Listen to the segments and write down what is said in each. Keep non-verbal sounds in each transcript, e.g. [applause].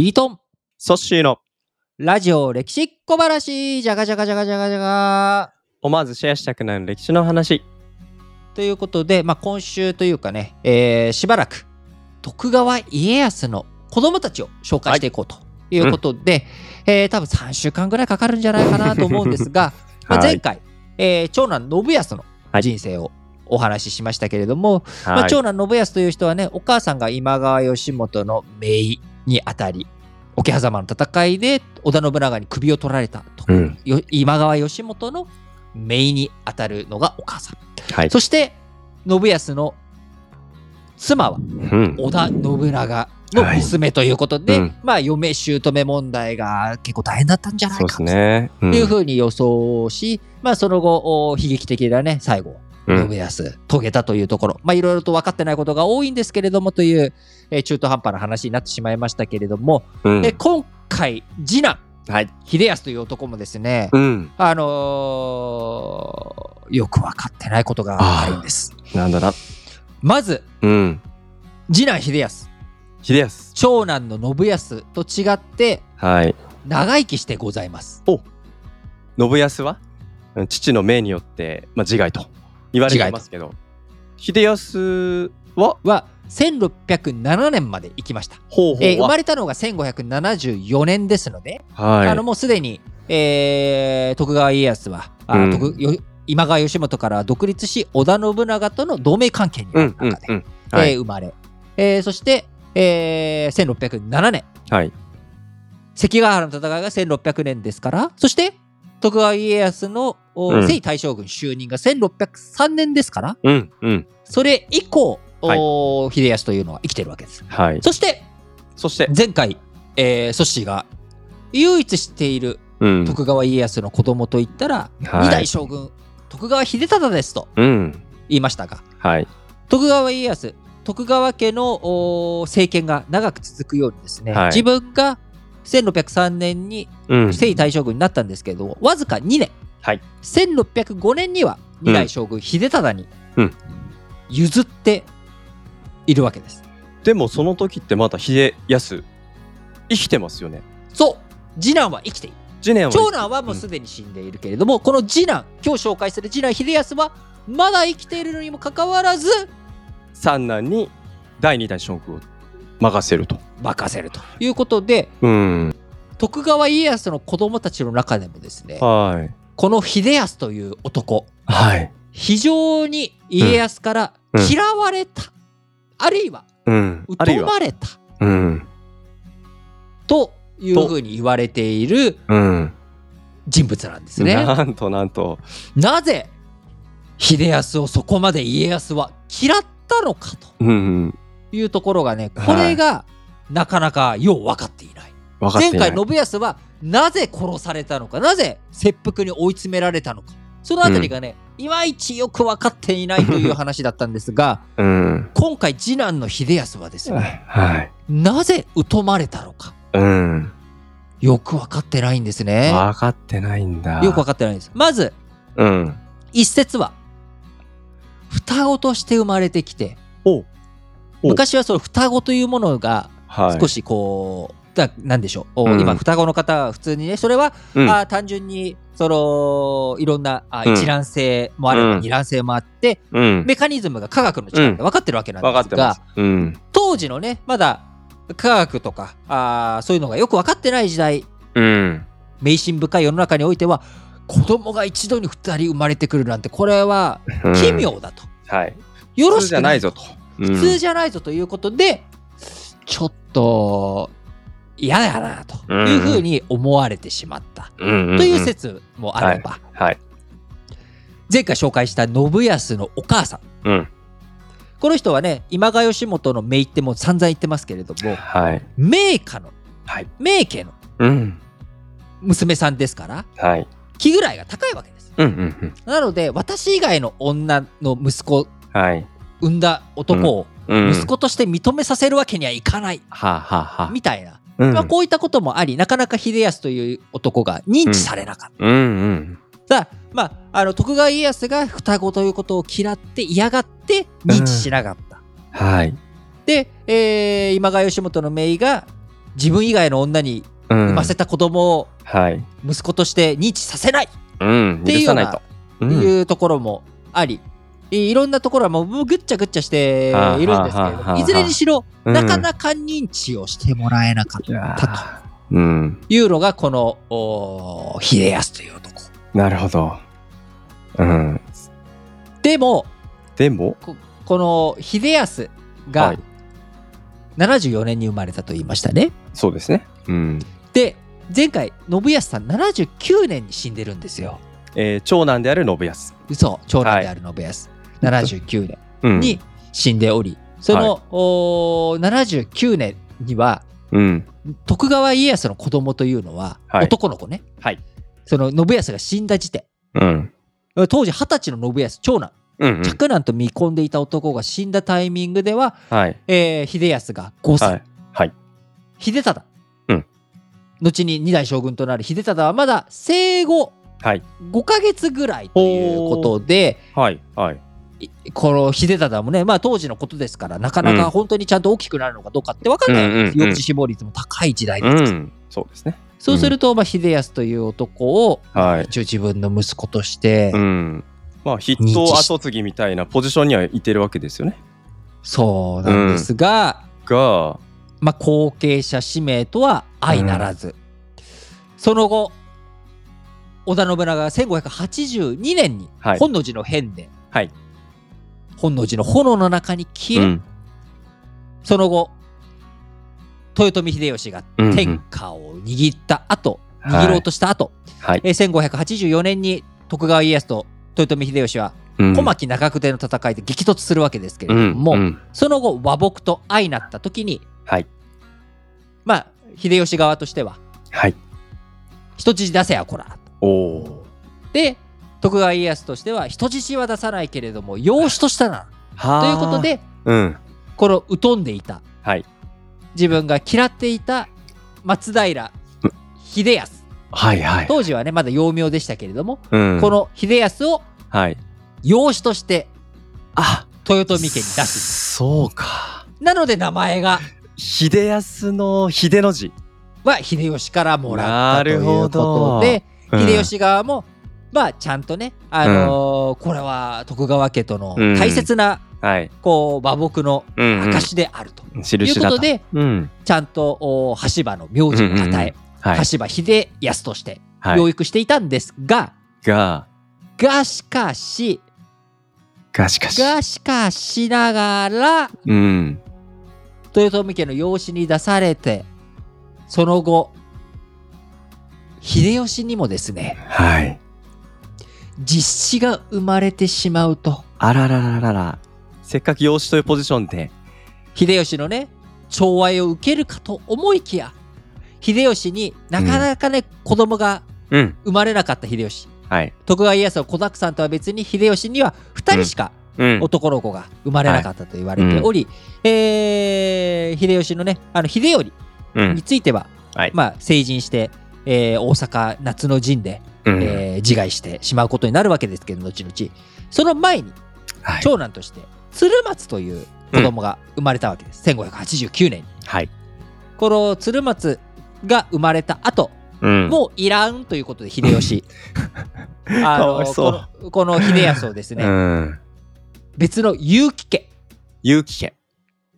リートン、ソッシーの。ラジオ歴史小話、じゃがじゃがじゃがじゃがじゃが。思わずシェアしたくなる歴史の話。ということで、まあ、今週というかね、えーしばらく徳川家康の子供たちを紹介していこうと。い。うことで、えー多分3週間ぐらいかかるんじゃないかなと思うんですが、[laughs] まあはい前回、えー長男信康の人生をお話ししましたけれども、まあ、はい。長男信康という人はねお母さんが今川義元の姪にあたり桶狭間の戦いで織田信長に首を取られたと、うん。よ今川義元の姪にあたるのがお母さんはい。そして信康の妻はうん。織田信長の娘ということで、はいうんまあ嫁姑問題が結構大変だったんじゃないかというふうに予想し、まあその後お悲劇的なね最後うん信康遂げたというところ、まあいろいろと分かってないことが多いんですけれどもという、えー中途半端な話になってしまいましたけれども、うんえ今回次男はい。秀康という男もですね、うん。あのーよく分かってないことがあるんです。なんだな。まずうん。次男秀康秀康。長男の信康と違ってはい。長生きしてございます。信康は？うん父の命によって、まあ、自害と言われてますけど、秀康はは1607年まで生きました。ほえー生まれたのが1574年ですので、はい。あのもうすでに、えー徳川家康は、あうん徳よ今川義元から独立し織田信長との同盟関係にあうんうんる中で、うん。はい。えー生まれ、えーそして、えー1607年はい。関ヶ原の戦いが1600年ですからそして徳川家康の、征夷大将軍就任が1603年ですからうんうん。それ以降、お秀康というのは生きてるわけです。はい。そしてそして、前回、えー、ソッシーが唯一知っているうん。徳川家康の子供といったら、はい二代将軍徳川秀忠ですとうん。言いましたがはい。徳川家康徳川家のお政権が長く続くようにですね、はい自分が1603年にうん。征夷大将軍になったんですけどわずか2年、はい1605年には二代将軍秀忠にうん譲っているわけです。でもその時ってまだ秀康生きてますよね。そう次男は生きている次年は長男はもうすでに死んでいるけれども、この次男今日紹介する次男秀康はまだ生きているのにもかかわらず三男に第二代将軍を任せると。任せるということでうん。徳川家康の子供たちの中でもですねはい。この秀康という男はい。非常に家康からうん嫌われた、あるいはうん。あるい疎は。まれたうん。というふうに言われているうん。人物なんですね。なんとなんと。なぜ秀康をそこまで家康は嫌ったのかとうん。いうところがねこれがなかなかよう分かっていない。前回信康はなぜ殺されたのかなぜ切腹に追い詰められたのかそのあたりがね、いまいちよく分かっていないという話だったんですがうん。今回次男の秀康はですねはい。なぜ疎まれたのかうん。よく分かってないんですね。分かってないんだ。よく分かってないんです。まずうん。一説は双子として生まれてきて昔はその双子というものがはい。少しこう、だなんでしょう、おうん今双子の方は普通にねそれは、うんあ単純にそのいろんなあうん一卵性もあればうん二卵性もあって、うん。メカニズムが科学の力で分かってるわけなんですが。当時のねまだ科学とかあーそういうのがよく分かってない時代うん。迷信深い世の中においては子供が一度に二人生まれてくるなんてこれはうん奇。妙だと、はい。よろしくないいじゃなぞと。普通じゃないぞということで、ちょっと嫌だなというふうに思われてしまったうん。という説もあれば、はい。前回紹介した信康のお母さんうん。この人はね今川義元の姪ってもう散々言ってますけれどもはい。名家のはい。名家のうん。娘さんですからはい。気ぐらいが高いわけですうんうんうん。なので私以外の女の息子はい。産んだ男をうん。息子として認めさせるわけにはいかないみたいな、うんまあ、こういったこともありなかなか秀康という男が認知されなかった。うんうん。さあまあ、あの徳川家康が双子ということを嫌って嫌がって認知しなかった。はい。で、えー今川義元の姪が自分以外の女にうん産ませた子供をはい。息子として認知させないうん。ていうような。うん。いうところもあり、いろんなところはもうぐっちゃぐっちゃしているんですけれどいずれにしろうんなかなか認知をしてもらえなかったとーうん。いうのがこの秀康という男なるほど。うん。でもでも、この秀康はがい74年に生まれたと言いましたね。そうですね。うん。で前回信康さん79年に死んでるんですよ。えー長男である信康。嘘長男である信康、79年うん。に死んでおりその、おー79年にはうん。徳川家康の子供というのは、はい男の子ね、はいその信康が死んだ時点うん。当時二十歳の信康長男うんうん。嫡男と見込んでいた男が死んだタイミングでは、はい。えー秀康が5歳、はい。はい。秀忠、うん後に二代将軍となる秀忠はまだ生後はい。5ヶ月ぐらいということではい。はい。いこの秀忠もね、まあ、当時のことですからなかなうんか本当にちゃんと大きくなるのかどうかって分かんないわけです、うんうんうん抑止死亡率も高い時代うです、ん。そうですね。そうすると、まあ、秀康という男をはい。一応自分の息子として、うん。まあ、筆頭後継ぎみたいなポジションにはいてるわけですよね。そうなんですが、が、まあ、後継者指名とは相ならず、その後織田信長が1582年にはい本能寺の変で、はい本能寺の炎の中に消え、うん。その後豊臣秀吉がうんうん天下を握った後、はい握ろうとした後、はい。えー1584年に徳川家康と豊臣秀吉はうん小牧長久手の戦いで激突するわけですけれども、うんうんその後和睦と相なった時にはい。まあ秀吉側としてははい。人質出せやこらおおで徳川家康としては人質は出さないけれども養子としたなー。ということ、でうん。この疎んでいたはい。自分が嫌っていた松平秀康はいはい。当時はねまだ幼名でしたけれども、うんこ、の秀康をはい。養子としてあ豊臣家に出しそうか。なので名前が秀康の秀の字。は秀吉からもらったということで、うん秀吉側もまあちゃんとね、あのーこれは徳川家との大切なはい。こう和睦のうんうん証であるという印だことで、うん。ちゃんとお羽柴の名字を与え、うんうんうんはい。羽柴秀康としてはい養育していたんですが、が、がしかしがしかし。がしかしながらうん。豊臣家の養子に出されてその後秀吉にもですねはい。実子が生まれてしまうとあららららら。せっかく養子というポジションで。秀吉のね寵愛を受けるかと思いきや秀吉になかなかね、子供がうん。生まれなかった秀吉はい。徳川家康の子だくさんとは別に秀吉には2人しかうん。男の子が生まれなかったと言われており、えー秀吉のねあの秀頼うんについては、はいまあ、成人して、えー大阪夏の陣で、うん。えー自害してしまうことになるわけですけど後々。その前にはい。長男として鶴松という子供が生まれたわけです、1589年に。はい。この鶴松が生まれた後うん。もういらんということで秀吉。[laughs] あのこのこの秀康をですね、うん。別の結城家。有機家。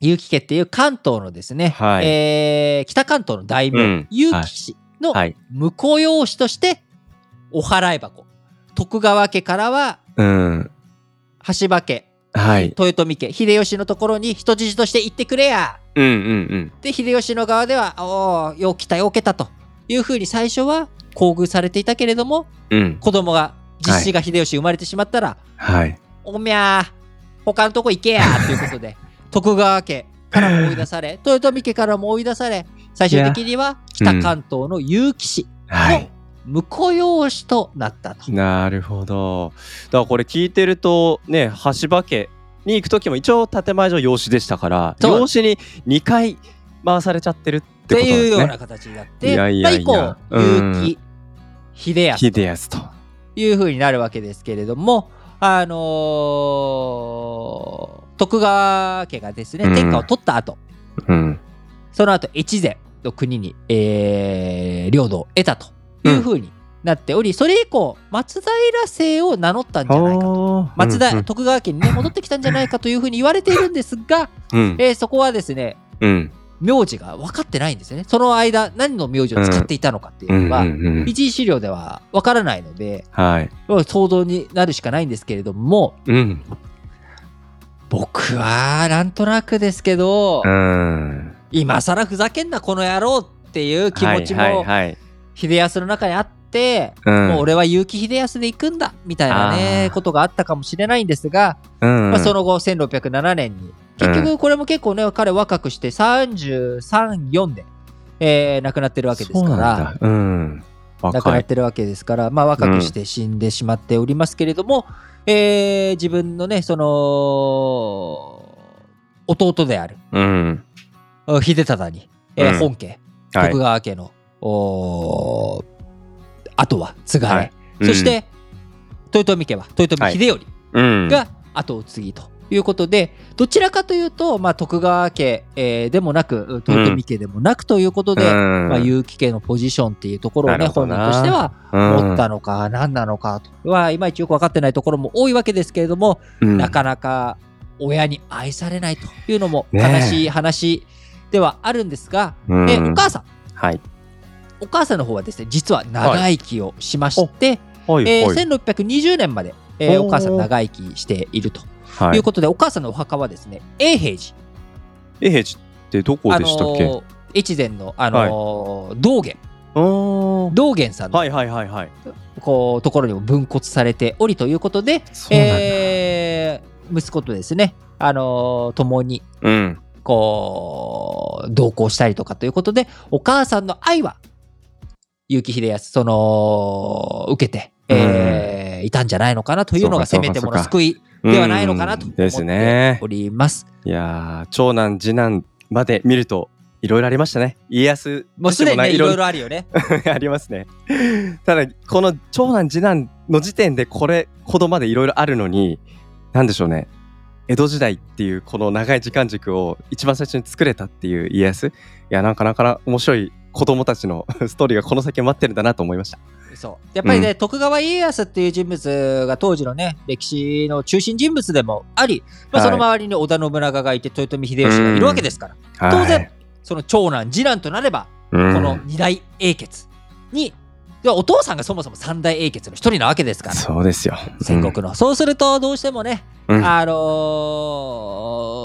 結城家っていう関東のですね、はい。えー北関東の大名、うん。結城氏のはい。婿養子としてお払い箱徳川家からはうん。羽柴家はい。豊臣家秀吉のところに人質として行ってくれやうんうんうん。で秀吉の側ではおおよう来たよう来たというふうに最初は厚遇されていたけれどもうん。子供が実子が秀吉生まれてしまったら、はい。おみゃー他のとこ行けや [laughs] ということで徳川家からも追い出され [laughs] 豊臣家からも追い出され最終的には北関東の結城氏はい。婿養子となったと。なるほど。だからこれ聞いてるとね、橋場家に行く時も一応建前上養子でしたから、養子に2回回されちゃってるってとことですね。いうような形になって、いやいや以降、うん結城秀康秀康と。というふうになるわけですけれども、あのー徳川家がですね、うん。天下を取った後、うん。その後越前、の国に、えー領土を得たというふうになっており、それ以降、松平姓を名乗ったんじゃないかと。あー。松田、うん徳川家にね、戻ってきたんじゃないかというふうに言われているんですが、うん。えーそこはですね、うん。名字が分かってないんですよね。その間、何の名字を使っていたのかっていううんのは、うんうん。一次資料では分からないので、はい。想像になるしかないんですけれども、うん僕はなんとなくですけど、うん。今更ふざけんなこの野郎っていう気持ちはいも秀康の中にあって、うん。もう俺は結城秀康で行くんだみたいなねことがあったかもしれないんですが、うん。まあ、その後1607年に結局これも結構ね彼若くして334で、えー亡くなってるわけですから。だ。うん亡く若ないってるわけですから、まあ、若くして死んでしまっておりますけれども、えー自分のねその弟であるうん。秀忠に、えーうん。本家はい。徳川家の、おー後は継がれ、はい。そして、豊臣家は豊臣秀頼うん。が後を継ぎということで、どちらかというと、まあ、徳川家、えーでもなく豊臣家でもなくということで、うん。まあ、結城家のポジションっていうところをね本人としては持ったのか何なのかとはいまいちよく分かってないところも多いわけですけれども、うん。なかなか親に愛されないというのもねえ。悲しい話ではあるんですが、うん。でお母さん。はい。お母さんの方はですね実は長生きをしまして、えーはい。はい1620年まで、えー。お母さん長生きしているとはい。いうことで、お母さんのお墓はですね永平寺。永平寺ってどこでしたっけ、ー越前の、あのー道元おー。道元さんの、はいはいはいはい。こうところにも分骨されておりということで、えー息子とですね、あのー共にうん。こう同行したりとかということでお母さんの愛は結城秀康その受けて、えーいたんじゃないのかなというのがせめてもの救いではないのかなと思ってね。おります。いやー長男次男まで見るといろいろありましたね。家康もうすでにねいろいろろあるよね。[laughs] ありますね。ただこの長男次男の時点でこれほどまでいろいろあるのになんでしょうね。江戸時代っていうこの長い時間軸を一番最初に作れたっていう家康？いやなんかなかなか面白い子供たちの [laughs] ストーリーがこの先待ってるんだなと思いました。そう。やっぱりね、徳川家康っていう人物が当時のね歴史の中心人物でもあり、まあ、はい。その周りに織田信長がいて豊臣秀吉がいるわけですから、はい。当然その長男次男となればうん。この二大英傑に、でお父さんがそもそも三大英傑の一人なわけですから。そうですよ。戦国の、そうするとどうしてもね、うん。あの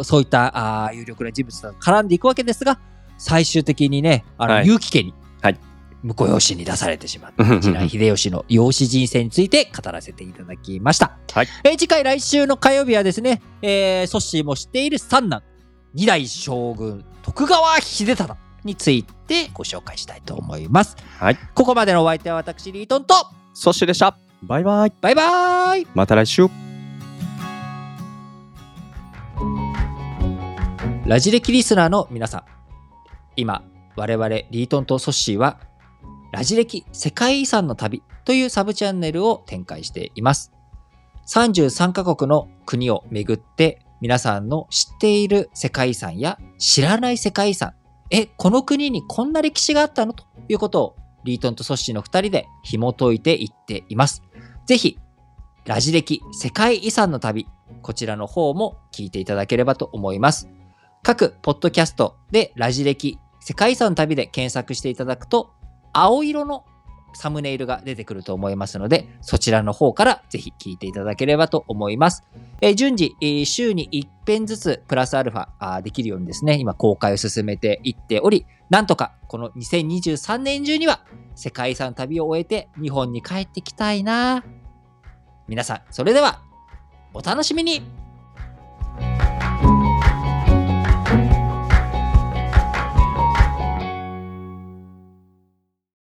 ーそういったあー有力な人物と絡んでいくわけですが最終的にねあの、はい。結城家に、はい。婿養子に出されてしまったうん。次男秀吉の養子人生について語らせていただきました、はい。えー次回来週の火曜日はですね、えーソッシーも知っている三男二代将軍徳川秀忠についてご紹介したいと思います。はい。ここまでのお相手は私リートンとそしてでした。バイバイ。バイバーイ。また来週。ラジ歴リスナーの皆さん、今、我々リートンとソッシーは、ラジ歴世界遺産の旅というサブチャンネルを展開しています。33カ国の国を巡って、皆さんの知っている世界遺産や知らない世界遺産、え、この国にこんな歴史があったのということを、リートンとソッシーの2人で紐解いていっています。ぜひ、ラジ歴世界遺産の旅、こちらの方も聞いていただければと思います。各ポッドキャストでラジ歴世界遺産旅で検索していただくと青色のサムネイルが出てくると思いますのでそちらの方からぜひ聞いていただければと思います。えー順次、えー週に1編ずつプラスアルファあできるようにですね今公開を進めていっておりなんとかこの2023年中には世界遺産旅を終えて日本に帰ってきたいな皆さんそれではお楽しみに